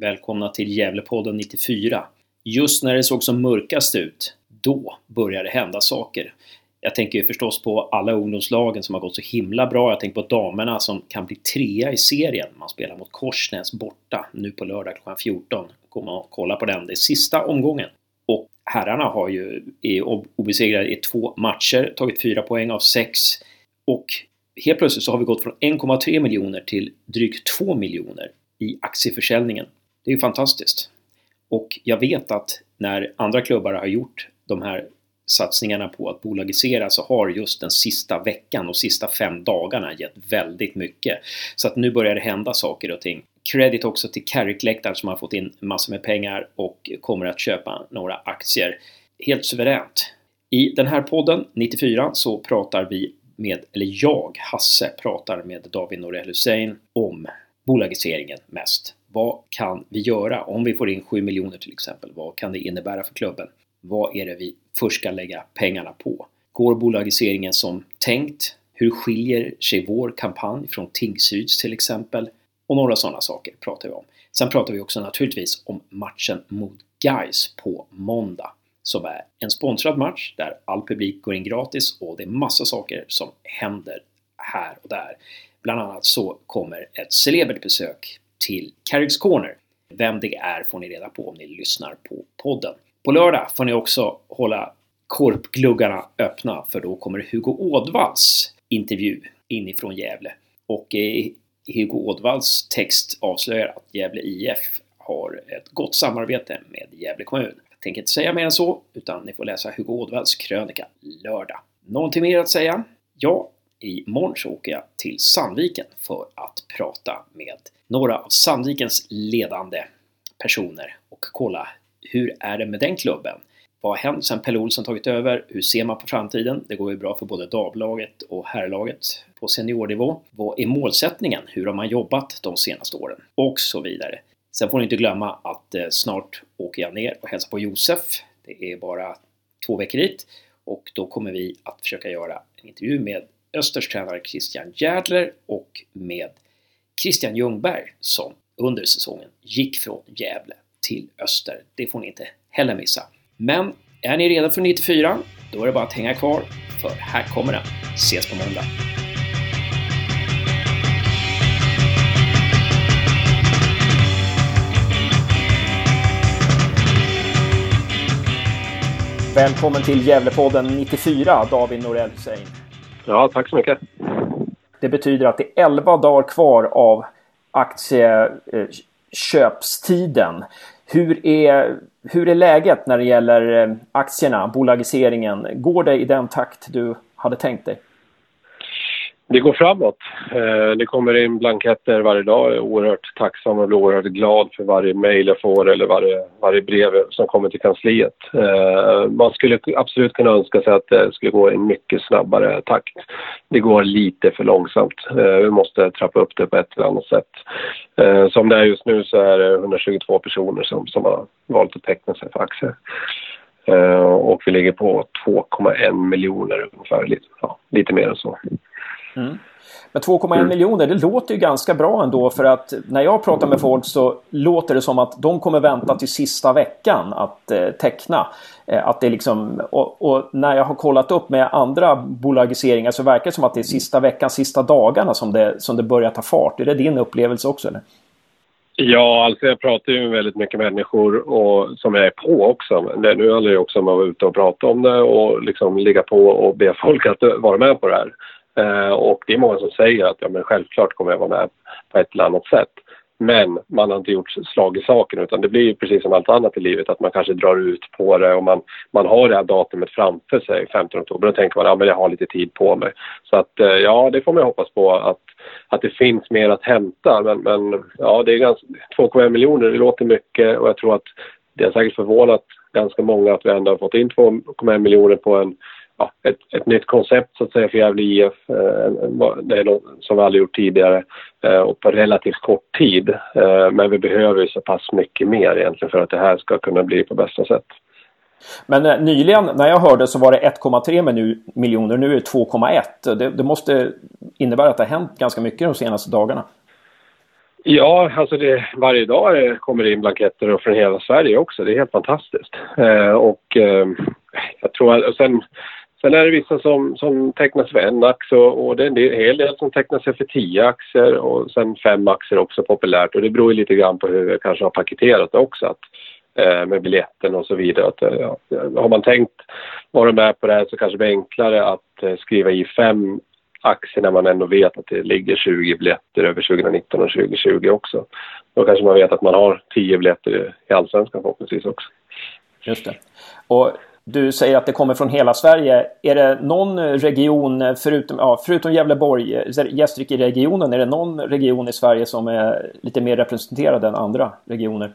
Välkomna till Gävlepodden 94. Just när det såg som mörkast ut, då började det hända saker. Jag tänker ju förstås på alla ungdomslagen som har gått så himla bra. Jag tänker på damerna som kan bli trea i serien. Man spelar mot Korsnäs borta nu på lördag klockan 14. Kom och kolla på den. Det är sista omgången. Och herrarna har ju är obesegrade i två matcher, tagit fyra poäng av sex. Och helt plötsligt så har vi gått från 1,3 miljoner till drygt 2 miljoner i aktieförsäljningen. Det är ju fantastiskt. Och jag vet att när andra klubbar har gjort de här satsningarna på att bolagisera så har just den sista veckan och sista fem dagarna gett väldigt mycket. Så att nu börjar det hända saker och ting. Credit också till Carrick-läktaren som har fått in massor med pengar och kommer att köpa några aktier. Helt suveränt. I den här podden, 94, så pratar vi med, eller jag, Hasse, pratar med David Norell Hussein om bolagiseringen mest. Vad kan vi göra om vi får in 7 miljoner till exempel? Vad kan det innebära för klubben? Vad är det vi först ska lägga pengarna på? Går bolagiseringen som tänkt? Hur skiljer sig vår kampanj från Tingsryds till exempel? Och några sådana saker pratar vi om. Sen pratar vi också naturligtvis om matchen mot Guys på måndag som är en sponsrad match där all publik går in gratis och det är massa saker som händer här och där. Bland annat så kommer ett celebert besök till Carricks Corner. Vem det är får ni reda på om ni lyssnar på podden. På lördag får ni också hålla korpgluggarna öppna för då kommer Hugo Ådvalls intervju inifrån Gävle. Och Hugo Ådvalls text avslöjar att Gävle IF har ett gott samarbete med Gävle kommun. Jag tänker inte säga mer än så, utan ni får läsa Hugo Ådvalls krönika lördag. Någonting mer att säga? Ja, imorgon så åker jag till Sandviken för att prata med några av Sandvikens ledande personer och kolla hur är det med den klubben? Vad har hänt sedan Pelle Olsson tagit över? Hur ser man på framtiden? Det går ju bra för både damlaget och herrlaget på seniornivå. Vad är målsättningen? Hur har man jobbat de senaste åren? Och så vidare. Sen får ni inte glömma att eh, snart åker jag ner och hälsar på Josef. Det är bara två veckor dit och då kommer vi att försöka göra en intervju med Östers tränare Christian Järdler och med Christian Ljungberg som under säsongen gick från Gävle till Öster. Det får ni inte heller missa. Men är ni redo för 94? Då är det bara att hänga kvar, för här kommer den. Ses på måndag! Välkommen till Gävlepodden 94, David Norell Hussein. Ja, tack så mycket. Det betyder att det är 11 dagar kvar av aktieköpstiden. Eh, hur är, hur är läget när det gäller eh, aktierna, bolagiseringen? Går det i den takt du hade tänkt dig? Det går framåt. Eh, det kommer in blanketter varje dag. Jag är oerhört tacksam och blir oerhört glad för varje mejl jag får eller varje, varje brev som kommer till kansliet. Eh, man skulle absolut kunna önska sig att det skulle gå i en mycket snabbare takt. Det går lite för långsamt. Eh, vi måste trappa upp det på ett eller annat sätt. Som det är just nu så är det 122 personer som, som har valt att teckna sig för aktier. Och vi ligger på 2,1 miljoner ungefär, lite, ja, lite mer än så. Mm. Men 2,1 mm. miljoner, det låter ju ganska bra ändå för att när jag pratar med folk så låter det som att de kommer vänta till sista veckan att eh, teckna. Eh, att det liksom, och, och, när jag har kollat upp med andra bolagiseringar så verkar det som att det är sista veckan, sista dagarna som det, som det börjar ta fart. Är det din upplevelse också? Eller? Ja, alltså jag pratar ju med väldigt mycket människor och, som jag är på också. Det, nu handlar det också om att vara ute och prata om det och liksom ligga på och be folk att vara med på det här. Eh, och det är många som säger att ja, men självklart kommer jag vara med på ett eller annat sätt. Men man har inte gjort slag i saken utan det blir precis som allt annat i livet att man kanske drar ut på det och man, man har det här datumet framför sig, 15 oktober. Då tänker man att ja, men jag har lite tid på mig. Så att eh, ja, det får man hoppas på att, att det finns mer att hämta. Men, men ja, det är ganska, 2,1 miljoner, det låter mycket och jag tror att det har säkert förvånat ganska många att vi ändå har fått in 2,1 miljoner på en ja, ett, ett nytt koncept så att säga för Gävle IF. Eh, det är något som vi aldrig gjort tidigare eh, och på relativt kort tid. Eh, men vi behöver ju så pass mycket mer egentligen för att det här ska kunna bli på bästa sätt. Men nyligen när jag hörde så var det 1,3 miljoner, nu är det 2,1. Det, det måste innebära att det har hänt ganska mycket de senaste dagarna. Ja, alltså det, varje dag kommer det in blanketter från hela Sverige också. Det är helt fantastiskt. Eh, och eh, jag tror att, sen, sen är det vissa som, som tecknar sig för en aktie och, och det är en hel del som tecknar sig för tio aktier och sen fem aktier också populärt. Och det beror lite grann på hur vi kanske har paketerat det också. Att, eh, med biljetten och så vidare. Att, eh, ja, har man tänkt vara med på det här så kanske det blir enklare att eh, skriva i fem aktier när man ändå vet att det ligger 20 biljetter över 2019 och 2020 också. Då kanske man vet att man har 10 biljetter i Allsvenskan förhoppningsvis också. Just det. Och du säger att det kommer från hela Sverige. Är det någon region, förutom, ja, förutom Gävleborg, Gästrike-regionen, är det någon region i Sverige som är lite mer representerad än andra regioner?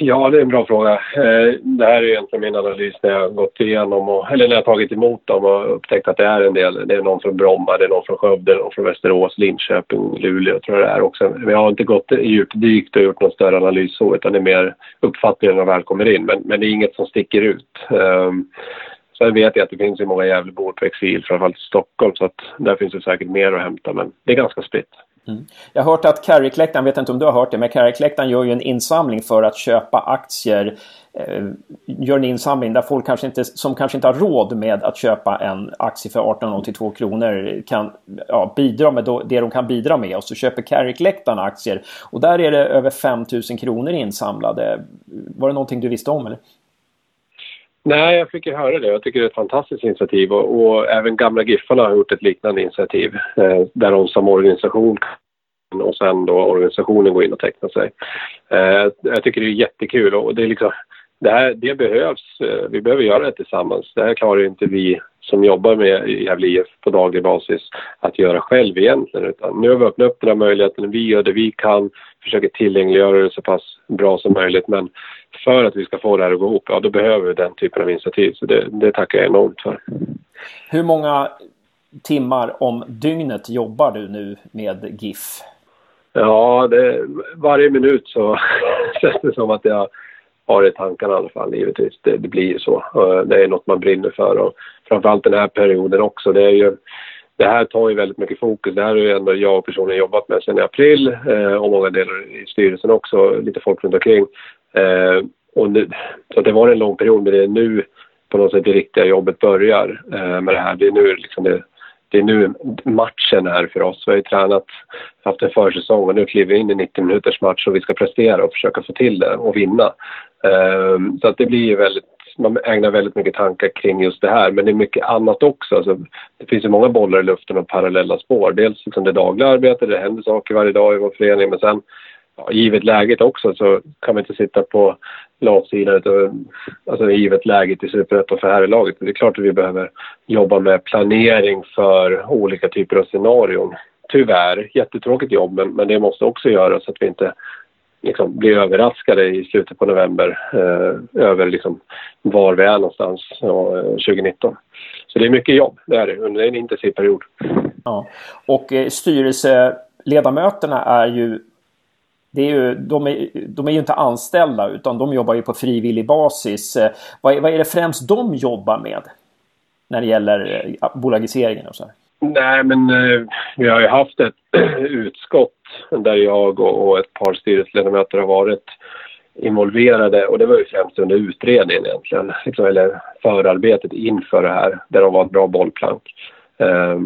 Ja, det är en bra fråga. Eh, det här är egentligen min analys när jag gått igenom, och, eller när jag tagit emot dem och upptäckt att det är en del. Det är någon från Bromma, det är någon från Skövde, någon från Västerås, Linköping, Luleå tror jag det är också. Men jag har inte gått djupdykt och gjort någon större analys så, utan det är mer uppfattningen när väl kommer in. Men, men det är inget som sticker ut. Ehm, sen vet jag att det finns ju många Gävlebor på exil, framförallt i Stockholm, så att där finns det säkert mer att hämta, men det är ganska spritt. Mm. Jag har hört att Carrick-läktaren, vet inte om du har hört det, men Carrick-läktaren gör ju en insamling för att köpa aktier. Eh, gör en insamling där folk kanske inte, som kanske inte har råd med att köpa en aktie för 1882 kronor kan ja, bidra med det de kan bidra med och så köper Carrick-läktaren aktier. Och där är det över 5000 kronor insamlade. Var det någonting du visste om eller? Nej, jag fick ju höra det. Jag tycker det är ett fantastiskt initiativ och, och även gamla Giffarna har gjort ett liknande initiativ eh, där de som organisation och sen då organisationen går in och tecknar sig. Eh, jag tycker det är jättekul och det är liksom det, här, det behövs. Eh, vi behöver göra det tillsammans. Det här klarar inte vi som jobbar med Gävle IF på daglig basis att göra själv egentligen. Utan nu har vi öppnat upp den här möjligheten. Vi gör det vi kan, försöker tillgängliggöra det så pass bra som möjligt. Men för att vi ska få det här att gå ihop, ja då behöver vi den typen av initiativ. Så det, det tackar jag enormt för. Hur många timmar om dygnet jobbar du nu med GIF? Ja, det, varje minut så känns det som att jag har i tankarna i alla fall givetvis. Det, det blir så. Det är något man brinner för och framförallt den här perioden också. Det är ju det här tar ju väldigt mycket fokus. Det här har ju ändå jag och personen jobbat med sedan i april eh, och många delar i styrelsen också, lite folk runt omkring. Eh, och nu, så det var en lång period men det är nu på något sätt det riktiga jobbet börjar eh, med det här. Det är nu liksom det, det är nu matchen är för oss. Vi har ju tränat, haft en försäsong och nu kliver vi in i 90 minuters match och vi ska prestera och försöka få till det och vinna. Eh, så att det blir ju väldigt, man ägnar väldigt mycket tankar kring just det här men det är mycket annat också. Alltså, det finns ju många bollar i luften och parallella spår. Dels liksom det dagliga arbetet, det händer saker varje dag i vår förening men sen ja, givet läget också så kan vi inte sitta på latsidan alltså givet läget i Superettan för herrlaget. Det är klart att vi behöver jobba med planering för olika typer av scenarion. Tyvärr, jättetråkigt jobb men, men det måste också göras så att vi inte liksom blir överraskade i slutet på november eh, över liksom var vi är någonstans ja, eh, 2019. Så det är mycket jobb, det är det, under en intensiv period. Ja. Och eh, styrelseledamöterna är ju det är ju, de, är, de är ju inte anställda utan de jobbar ju på frivillig basis. Vad vad, vad är det främst de jobbar med? När det gäller eh, bolagiseringen och så här? Nej, men eh, vi har ju haft ett utskott där jag och, ett par styrelseledamöter har varit involverade och det var ju främst under utredningen egentligen, liksom, eller förarbetet inför det här, där de var ett bra bollplank. Eh,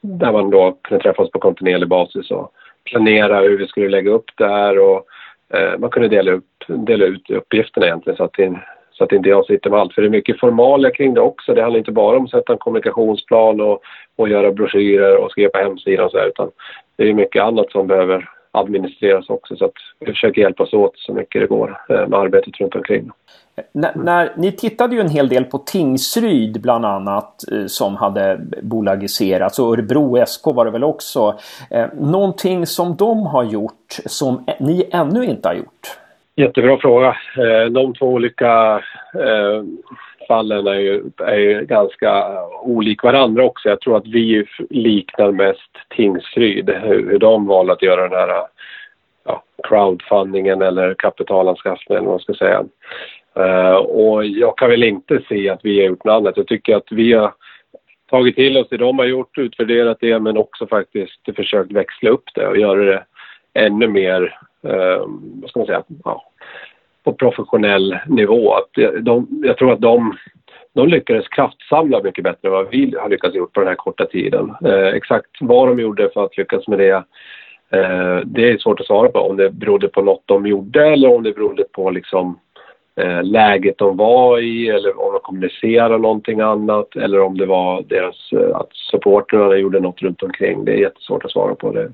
där man då kunde träffas på kontinuerlig basis och planera hur vi skulle lägga upp det här och eh, man kunde dela, upp, dela ut uppgifterna egentligen så att, det, så att inte jag sitter med allt. För det är mycket formalia kring det också. Det handlar inte bara om att sätta en kommunikationsplan och, och göra broschyrer och skriva på hemsidan och så här, utan det är mycket annat som behöver administreras också så att vi försöker hjälpas åt så mycket det går eh, med arbetet runt omkring. När, när, ni tittade ju en hel del på Tingsryd bland annat eh, som hade bolagiserats och Örebro SK var det väl också. Eh, någonting som de har gjort som ni ännu inte har gjort? Jättebra fråga. De två olika fallen är ju, är ju ganska olik varandra också. Jag tror att vi liknar mest Tingsryd, hur, hur de valde att göra den här ja, crowdfundingen eller kapitalanskaffningen, vad man ska säga. Uh, och jag kan väl inte se att vi har gjort något annat. Jag tycker att vi har tagit till oss det de har gjort, utvärderat det men också faktiskt försökt växla upp det och göra det ännu mer, eh, vad ska man säga, ja, på professionell nivå. Att de, jag tror att de, de lyckades kraftsamla mycket bättre än vad vi har lyckats gjort på den här korta tiden. Eh, exakt vad de gjorde för att lyckas med det, eh, det är svårt att svara på. Om det berodde på något de gjorde eller om det berodde på liksom eh, läget de var i eller om de kommunicerade någonting annat eller om det var deras, eh, att supportrarna gjorde något runt omkring. Det är jättesvårt att svara på det.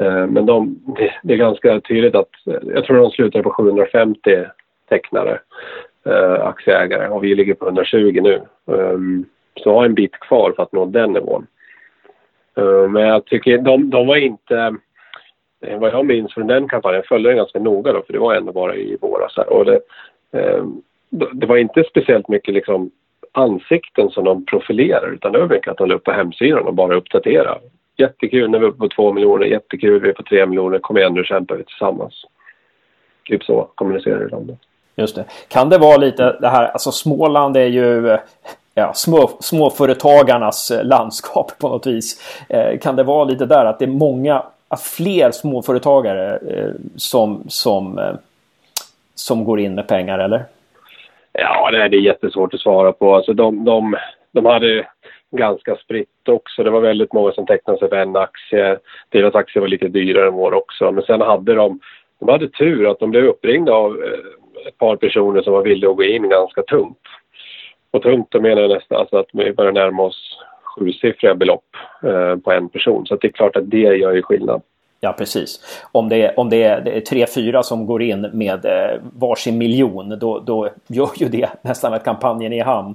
Eh, men de, det, det, är ganska tydligt att, eh, jag tror de slutade på 750 tecknare, eh, aktieägare och vi ligger på 120 nu. Um, så har en bit kvar för att nå den nivån. Uh, men jag tycker de, de var inte, eh, vad jag minns från den kampanjen, jag följde den ganska noga då för det var ändå bara i våras. Och det, Eh, det var inte speciellt mycket liksom ansikten som de profilerar utan det var mycket att de la upp på hemsidan och bara uppdatera. Jättekul när vi är uppe på två miljoner, jättekul vi är på tre miljoner, kom igen nu kämpar vi tillsammans. Typ så kommunicerar de. Just det. Kan det vara lite det här, alltså Småland är ju ja, små, småföretagarnas eh, landskap på något vis. Eh, kan det vara lite där att det är många, fler småföretagare eh, som, som eh, som går in med pengar eller? Ja, det är jättesvårt att svara på. Alltså de, de, de hade ganska spritt också. Det var väldigt många som tecknade sig för en aktie. Deras aktie var lite dyrare än vår också. Men sen hade de, de hade tur att de blev uppringda av eh, ett par personer som var villiga att gå in ganska tungt. Och tungt då menar jag nästan alltså att vi börjar närma oss sjusiffriga belopp eh, på en person. Så det är klart att det gör ju skillnad. Ja, precis. Om det är, om det är, tre, fyra som går in med eh, varsin miljon, då, då gör ju det nästan att kampanjen är i hamn.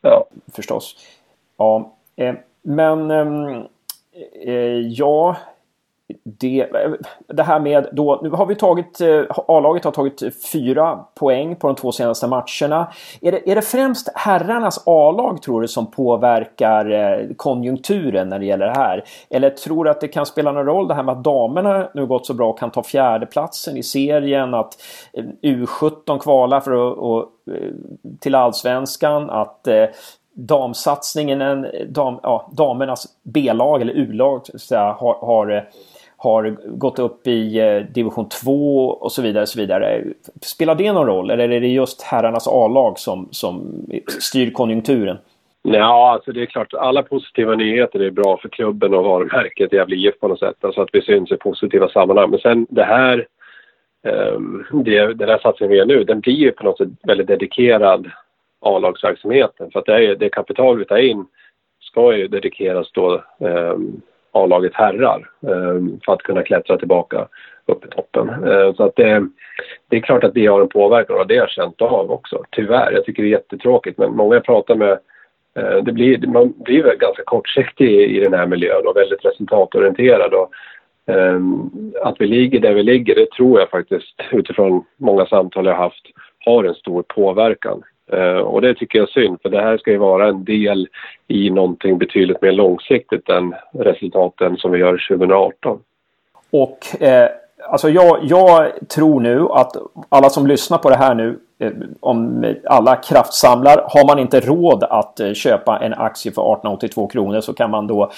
Ja. Förstås. Ja, eh, men ehm, eh, ja, det, det här med då, nu har vi tagit, eh, A-laget har tagit fyra poäng på de två senaste matcherna. Är det, är det främst herrarnas A-lag tror du som påverkar eh, konjunkturen när det gäller det här? Eller tror du att det kan spela någon roll det här med att damerna nu gått så bra och kan ta fjärdeplatsen i serien, att eh, U17 kvalar för att, och, till allsvenskan, att damsatsningen, dam, ja, damernas B-lag eller U-lag har, har har gått upp i eh, division 2 och så vidare. Och så vidare. Spelar det någon roll eller är det just herrarnas A-lag som, som styr konjunkturen? Ja, alltså det är klart, alla positiva nyheter är bra för klubben och varumärket Gävle IF på något sätt. Alltså att vi syns i positiva sammanhang. Men sen det här, um, det, den här satsningen vi gör nu, den blir ju på något sätt väldigt dedikerad A-lagsverksamheten. För att det, är, det kapital vi tar in ska ju dedikeras då um, A-laget herrar ehm, för att kunna klättra tillbaka upp i toppen. Eh, så att det, det är klart att det har en påverkan och det har jag känt av också. Tyvärr, jag tycker det är jättetråkigt men många jag pratar med eh, det blir, man blir väl ganska kortsiktig i, i den här miljön och väldigt resultatorienterad. Och, ehm, att vi ligger där vi ligger, det tror jag faktiskt utifrån många samtal jag haft har en stor påverkan. Eh, och det tycker jag är synd, för det här ska ju vara en del i någonting betydligt mer långsiktigt än resultaten som vi gör 2018. Och eh, alltså jag, jag, tror nu att alla som lyssnar på det här nu, eh, om alla kraftsamlar, har man inte råd att eh, köpa en aktie för 1882 kronor så kan man då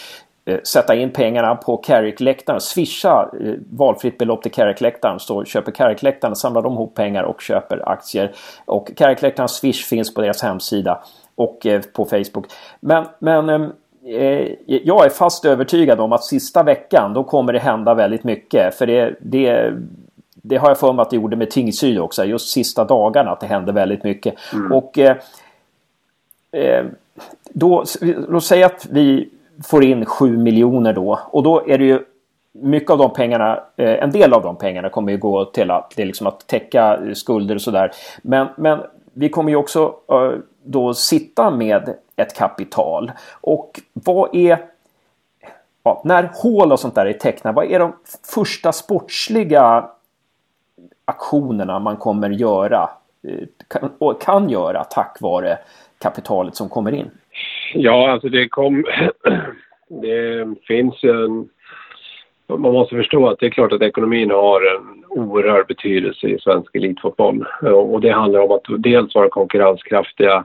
sätta in pengarna på Carrick-läktaren, swisha eh, valfritt belopp till Carrick-läktaren så köper Carrick-läktaren, samlar de ihop pengar och köper aktier. Och Carrick-läktarens swish finns på deras hemsida och eh, på Facebook. Men, men ehm, eh, jag är fast övertygad om att sista veckan då kommer det hända väldigt mycket. För det, det, det har jag för mig att det gjorde med Tingsryd också. Just sista dagarna att det hände väldigt mycket. Mm. Och eh, eh då, då säger att vi får in 7 miljoner då. Och då är det ju mycket av de pengarna, eh, en del av de pengarna kommer ju gå till att, det är liksom att täcka skulder och sådär. Men, men vi kommer ju också eh, då sitta med ett kapital. Och vad är... Ja, när hål och sånt där är tecknat, vad är de första sportsliga aktionerna man kommer göra eh, och kan göra tack vare kapitalet som kommer in? Ja, alltså det kom... Det finns ju en... Man måste förstå att det är klart att ekonomin har en oerhörd betydelse i svensk elitfotboll. Och det handlar om att dels vara konkurrenskraftiga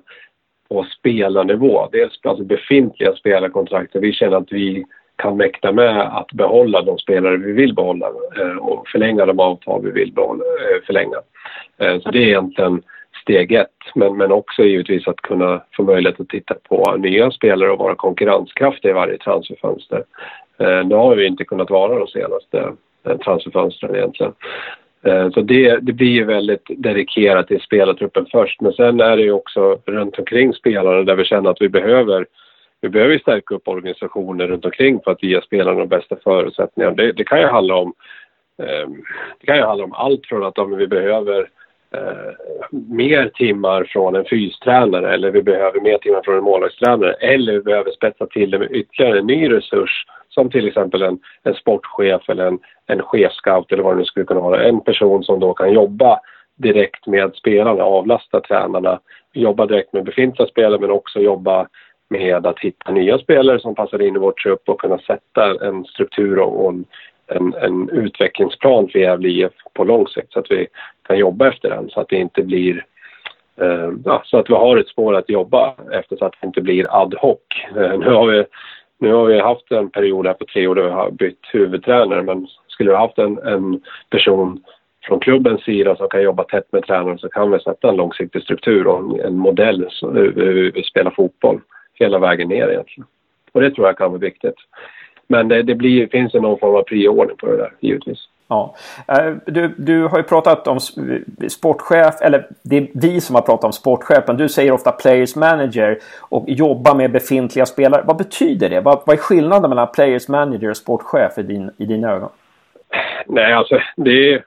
på spelarnivå. Dels alltså befintliga spelarkontrakt vi känner att vi kan mäkta med att behålla de spelare vi vill behålla eh, och förlänga de avtal vi vill behålla, eh, förlänga. Eh, så det är egentligen steg ett. Men, men också givetvis att kunna få möjlighet att titta på nya spelare och vara konkurrenskraftig i varje transferfönster. Eh, det har vi inte kunnat vara de senaste eh, transferfönstren egentligen. Eh, så det, det blir väldigt dedikerat till spelartruppen först. Men sen är det ju också runt omkring spelarna där vi känner att vi behöver vi behöver stärka upp organisationer runt omkring för att ge spelarna de bästa förutsättningarna. Det, det kan ju handla om ehm, det kan ju handla om allt från att om vi behöver eh, Eh, mer timmar från en fystränare eller vi behöver mer timmar från en målvaktstränare eller vi behöver spetsa till det med ytterligare en ny resurs som till exempel en, en sportchef eller en, en chefscout eller vad det nu skulle kunna vara. En person som då kan jobba direkt med spelarna, avlasta tränarna, jobba direkt med befintliga spelare men också jobba med att hitta nya spelare som passar in i vår trupp och kunna sätta en struktur och en, en, en utvecklingsplan för Gävle IF på lång sikt så att vi kan jobba efter den så att det inte blir eh, ja, så att vi har ett spår att jobba efter så att det inte blir ad hoc. Eh, nu, har vi, nu har vi haft en period här på tre år där vi har bytt huvudtränare men skulle vi haft en, en person från klubbens sida som kan jobba tätt med tränaren så kan vi sätta en långsiktig struktur och en, en modell hur vi spelar fotboll hela vägen ner egentligen. Och det tror jag kan vara viktigt. Men det, det blir, finns en någon form av prioordning på det där givetvis. Ja. Eh, du, du har ju pratat om sportchef, eller det är vi som har pratat om sportchef, men du säger ofta players manager och jobba med befintliga spelare. Vad betyder det? Vad, vad är skillnaden mellan players manager och sportchef i, din, i dina ögon? Nej, alltså det är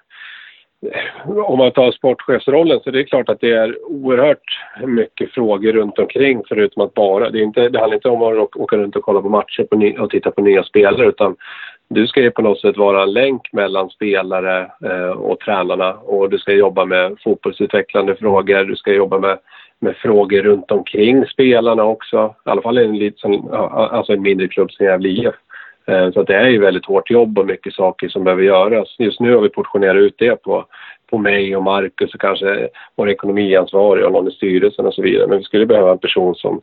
om man tar sportchefsrollen så det är klart att det är oerhört mycket frågor runt omkring förutom att bara, det, är inte, det handlar inte om att åka runt och kolla på matcher på ny, och titta på nya spelare utan du ska ju på något sätt vara en länk mellan spelare eh, och tränarna och du ska jobba med fotbollsutvecklande frågor, du ska jobba med, med frågor runt omkring spelarna också, i alla fall en, liten, alltså en mindre klubb som Gävle IF. Eh, så det är ju väldigt hårt jobb och mycket saker som behöver göras. Just nu har vi portionerat ut det på, på mig och Marcus och kanske vår ekonomiansvarig och någon i styrelsen och så vidare. Men vi skulle behöva en person som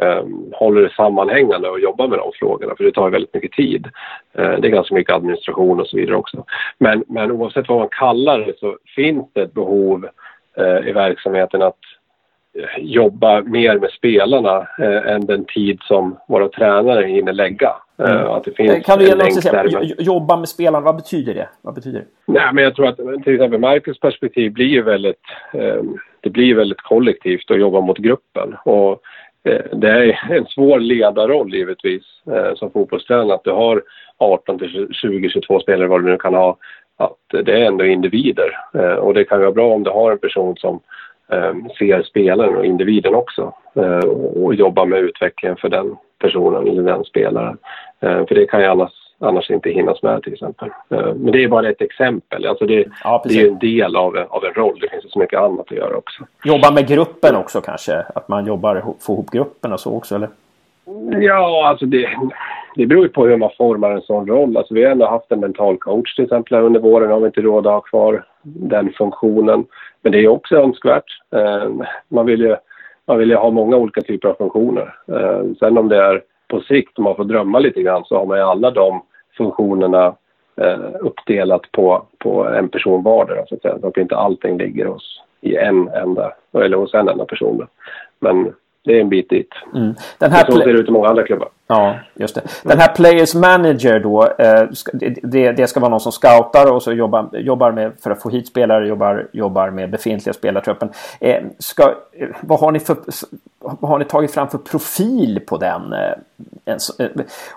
um, håller det sammanhängande och jobbar med de frågorna för det tar väldigt mycket tid. Uh, det är ganska mycket administration och så vidare också. Men, men oavsett vad man kallar det så finns det ett behov uh, i verksamheten att jobba mer med spelarna eh, än den tid som våra tränare hinner lägga. Eh, mm. Att det finns eh, kan du ge något säga, jobba med spelarna, vad betyder det? Vad betyder det? Nej, men jag tror att till exempel Marcus perspektiv blir ju väldigt, eh, det blir väldigt kollektivt att jobba mot gruppen. Och eh, det är en svår ledarroll givetvis eh, som fotbollstränare att du har 18 till 20, 22 spelare vad du nu kan ha. Att det är ändå individer och det kan vara bra om du har en person som eh, ser spelaren och individen också eh, och jobbar med utvecklingen för den personen eller den spelaren. Eh, för det kan ju annars, annars inte hinnas med till exempel. Eh, men det är bara ett exempel. Alltså det, ja, det är en del av, av en roll. Det finns så mycket annat att göra också. Jobba med gruppen också kanske? Att man jobbar, får ihop gruppen och så också eller? Ja, alltså det, det beror ju på hur man formar en sån roll. Alltså vi har ändå haft en mental coach till exempel under våren. har vi inte råd att ha kvar den funktionen. Men det är också önskvärt. Ehm, man vill ju, man vill ju ha många olika typer av funktioner. Ehm, sen om det är på sikt, om man får drömma lite grann, så har man ju alla de funktionerna eh, uppdelat på, på en person vardera så att säga. Så att inte allting ligger hos, i en enda, eller hos en enda person. Men det är en bit dit. Mm. Den här så ser det ut i många andra klubbar. Ja, just det. Den här Players Manager då. Eh, det, det, ska vara någon som scoutar och så jobbar, jobbar med för att få hit spelare, jobbar, jobbar med befintliga spelartruppen. Eh, ska, eh, vad, har ni för, vad har ni tagit fram för profil på den? En,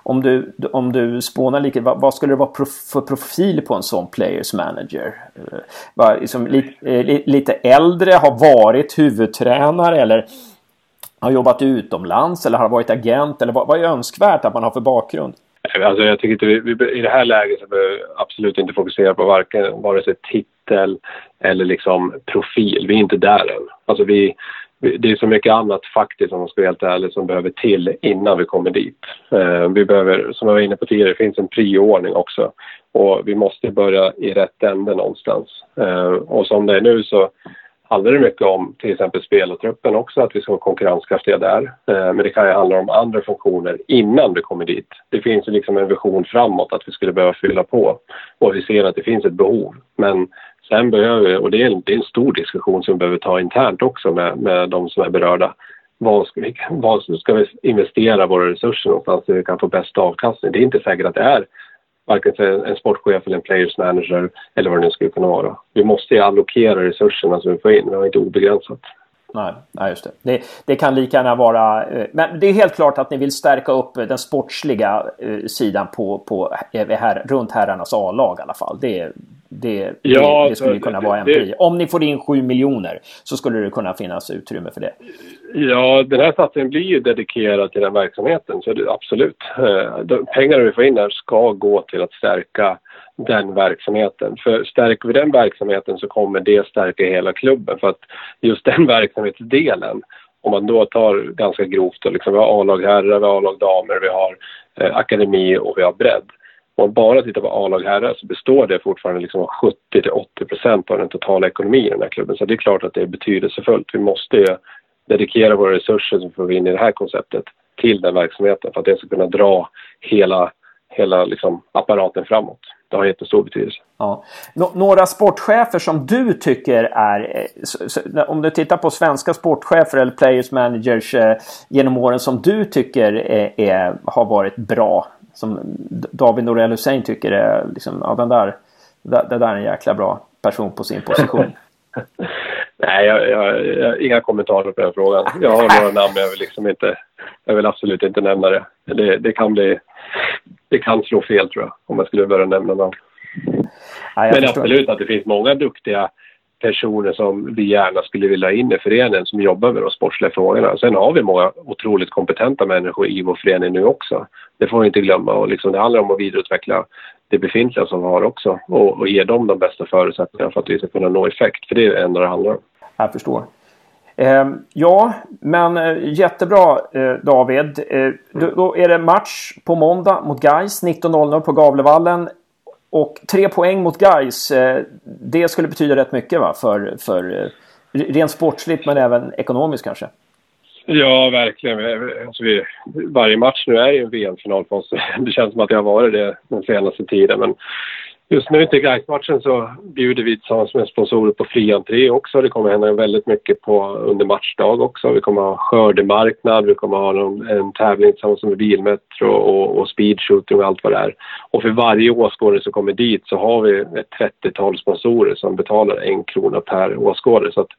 om, du, om du spånar lite, vad, skulle det vara för profil på en sån Players Manager? Var, liksom, li, lite äldre, har varit huvudtränare eller har jobbat utomlands eller har varit agent? Eller vad, vad är önskvärt att man har för bakgrund? Alltså jag tycker inte vi, vi, I det här läget så behöver vi absolut inte fokusera på varken, vare sig titel eller liksom profil. Vi är inte där än. Alltså vi, vi, det är så mycket annat faktiskt, om man ska vara helt ärlig, som behöver till innan vi kommer dit. Eh, vi behöver, som jag var inne på tidigare, det finns en prioordning också. Och vi måste börja i rätt ände någonstans. Eh, och som det är nu så handlar det mycket om till exempel spelartruppen också, att vi ska vara konkurrenskraftiga där. Eh, men det kan ju handla om andra funktioner innan vi kommer dit. Det finns ju liksom en vision framåt att vi skulle behöva fylla på och vi ser att det finns ett behov. Men sen behöver vi, och det är en, det är en stor diskussion som vi behöver ta internt också med, med de som är berörda. Vad ska, vi, vad ska vi investera våra resurser någonstans så vi kan få bästa avkastning? Det är inte säkert att det är varken för en sportchef eller en players manager eller vad det nu skulle kunna vara. Vi måste ju allokera resurserna som vi får in, vi har inte obegränsat. Nej, nej just det. det. det. kan lika gärna vara... Eh, men det är helt klart att ni vill stärka upp den sportsliga eh, sidan på, på, här, runt herrarnas A-lag i alla fall. Det, det, ja, det, det skulle kunna vara en pris. Om ni får in 7 miljoner så skulle det kunna finnas utrymme för det. Ja, den här satsningen blir ju dedikerad till den verksamheten, så det, absolut. Eh, de pengarna vi får in här ska gå till att stärka den verksamheten. För stärker vi den verksamheten så kommer det stärka hela klubben. För att just den verksamhetsdelen, om man då tar ganska grovt, då, liksom, vi har A-lag herrar, vi har A-lag damer, vi har eh, akademi och vi har bredd. Om man bara tittar på A-lag herrar så består det fortfarande liksom av 70 till 80 procent av den totala ekonomin i den här klubben. Så det är klart att det är betydelsefullt. Vi måste ju dedikera våra resurser som får vi in i det här konceptet till den verksamheten för att det ska kunna dra hela, hela liksom apparaten framåt. Det har jättestor betydelse. Ja. Några sportchefer som du tycker är, eh, om du tittar på svenska sportchefer eller players managers eh, genom åren som du tycker är, är, har varit bra som David Norell Hussein tycker är liksom, ja den där, det, där är en jäkla bra person på sin position. Nej, jag, jag, jag, inga kommentarer på den frågan. Jag har några namn men jag vill liksom inte, jag vill absolut inte nämna det. Det, det kan bli, det kan slå fel tror jag om jag skulle börja nämna namn. Ja, men absolut att det finns många duktiga personer som vi gärna skulle vilja ha in i föreningen som jobbar med de sportsliga frågorna. Sen har vi många otroligt kompetenta människor i vår förening nu också. Det får vi inte glömma och liksom det handlar om att vidareutveckla det befintliga som vi har också och, och ge dem de bästa förutsättningarna för att vi ska kunna nå effekt. För det är det enda det handlar om. Jag förstår. Eh, ja, men eh, jättebra eh, David. Eh, då, då, är det match på måndag mot Gais 19.00 på Gavlevallen. Och tre poäng mot Gais, eh, det skulle betyda rätt mycket va? För, för eh, rent sportsligt men även ekonomiskt kanske? Ja, verkligen. Alltså vi, varje match nu är ju en VM-final för oss. Det känns som att det har varit det den senaste tiden. Men Just nu till Gais-matchen så bjuder vi tillsammans med sponsorer på fri entré också. Det kommer hända väldigt mycket på, under matchdag också. Vi kommer ha skördemarknad, vi kommer ha en, en tävling tillsammans med Bilmetro och, och speedshooting och allt vad det är. Och för varje åskådare som kommer dit så har vi ett 30-tal sponsorer som betalar en krona per åskådare. Så att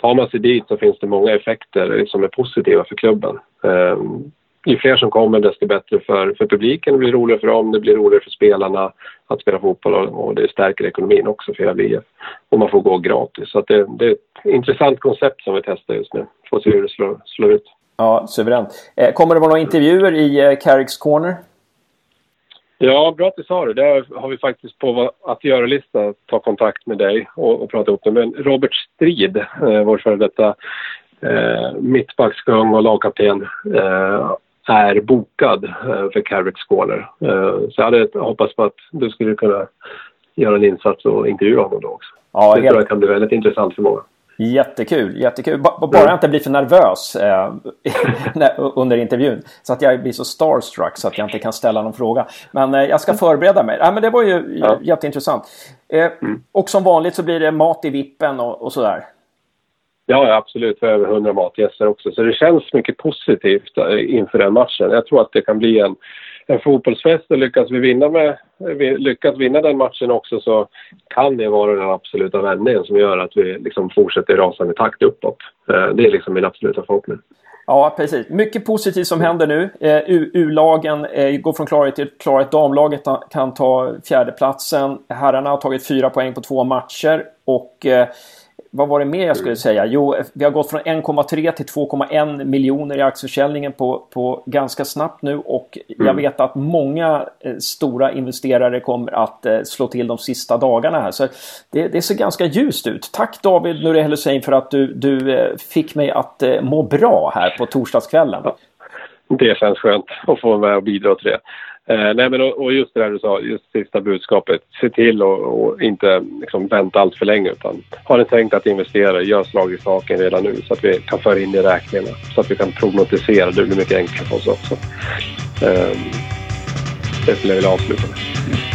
tar man sig dit så finns det många effekter som är positiva för klubben. Um, ju fler som kommer desto bättre för, för publiken. Det blir roligare för dem, det blir roligare för spelarna att spela fotboll och, och det stärker ekonomin också för hela VF. Och man får gå gratis. Så det, det, är ett intressant koncept som vi testar just nu. Får se hur det slår, slår ut. Ja, suveränt. Eh, kommer det vara några intervjuer i eh, Carricks Corner? Ja, bra att du sa det. Det har vi faktiskt på att göra-lista ta kontakt med dig och, och prata ihop det. Men Robert Strid, eh, vår före detta eh, mittbackskung och lagkapten, eh, är bokad eh, för Carrick Squaller. Eh, så jag hade hoppats på att du skulle kunna göra en insats och intervjua honom då också. Ja, det helt... tror jag kan bli väldigt intressant för många. Jättekul, jättekul. bara jag inte blir för nervös eh, under intervjun. Så att jag blir så starstruck så att jag inte kan ställa någon fråga. Men eh, jag ska förbereda mig. Ja, men det var ju ja. jätteintressant. Eh, mm. Och som vanligt så blir det mat i vippen och, och sådär. Ja, absolut. Vi har över 100 matgäster också. Så det känns mycket positivt eh, inför den matchen. Jag tror att det kan bli en, en fotbollsfest och lyckas vi vinna, med, vi lyckas vinna den matchen också så kan det vara den absoluta vändningen som gör att vi liksom fortsätter i rasande takt uppåt. Eh, det är liksom min absoluta förhoppning. Ja, precis. Mycket positivt som händer nu. Eh, U-lagen går från klarhet till klarhet. Damlaget kan ta fjärdeplatsen. Herrarna har tagit fyra poäng på två matcher. Och vad var det mer jag skulle säga? Jo, vi har gått från 1,3 till 2,1 miljoner i aktieförsäljningen på, på ganska snabbt nu och jag mm. vet att många eh, stora investerare kommer att eh, slå till de sista dagarna här. Så det, det ser ganska ljust ut. Tack David Nureh Hussein för att du, du eh, fick mig att eh, må bra här på torsdagskvällen. Det känns skönt att få vara med och bidra till det. Eh, nej men och, och, just det där du sa, just sista budskapet. Se till att inte liksom, vänta allt för länge utan har ni tänkt att investera, gör slag i saken redan nu så att vi kan föra in det i räkningarna. Så att vi kan prognostisera, det blir mycket enklare för oss också. Eh, det skulle jag vilja avsluta med.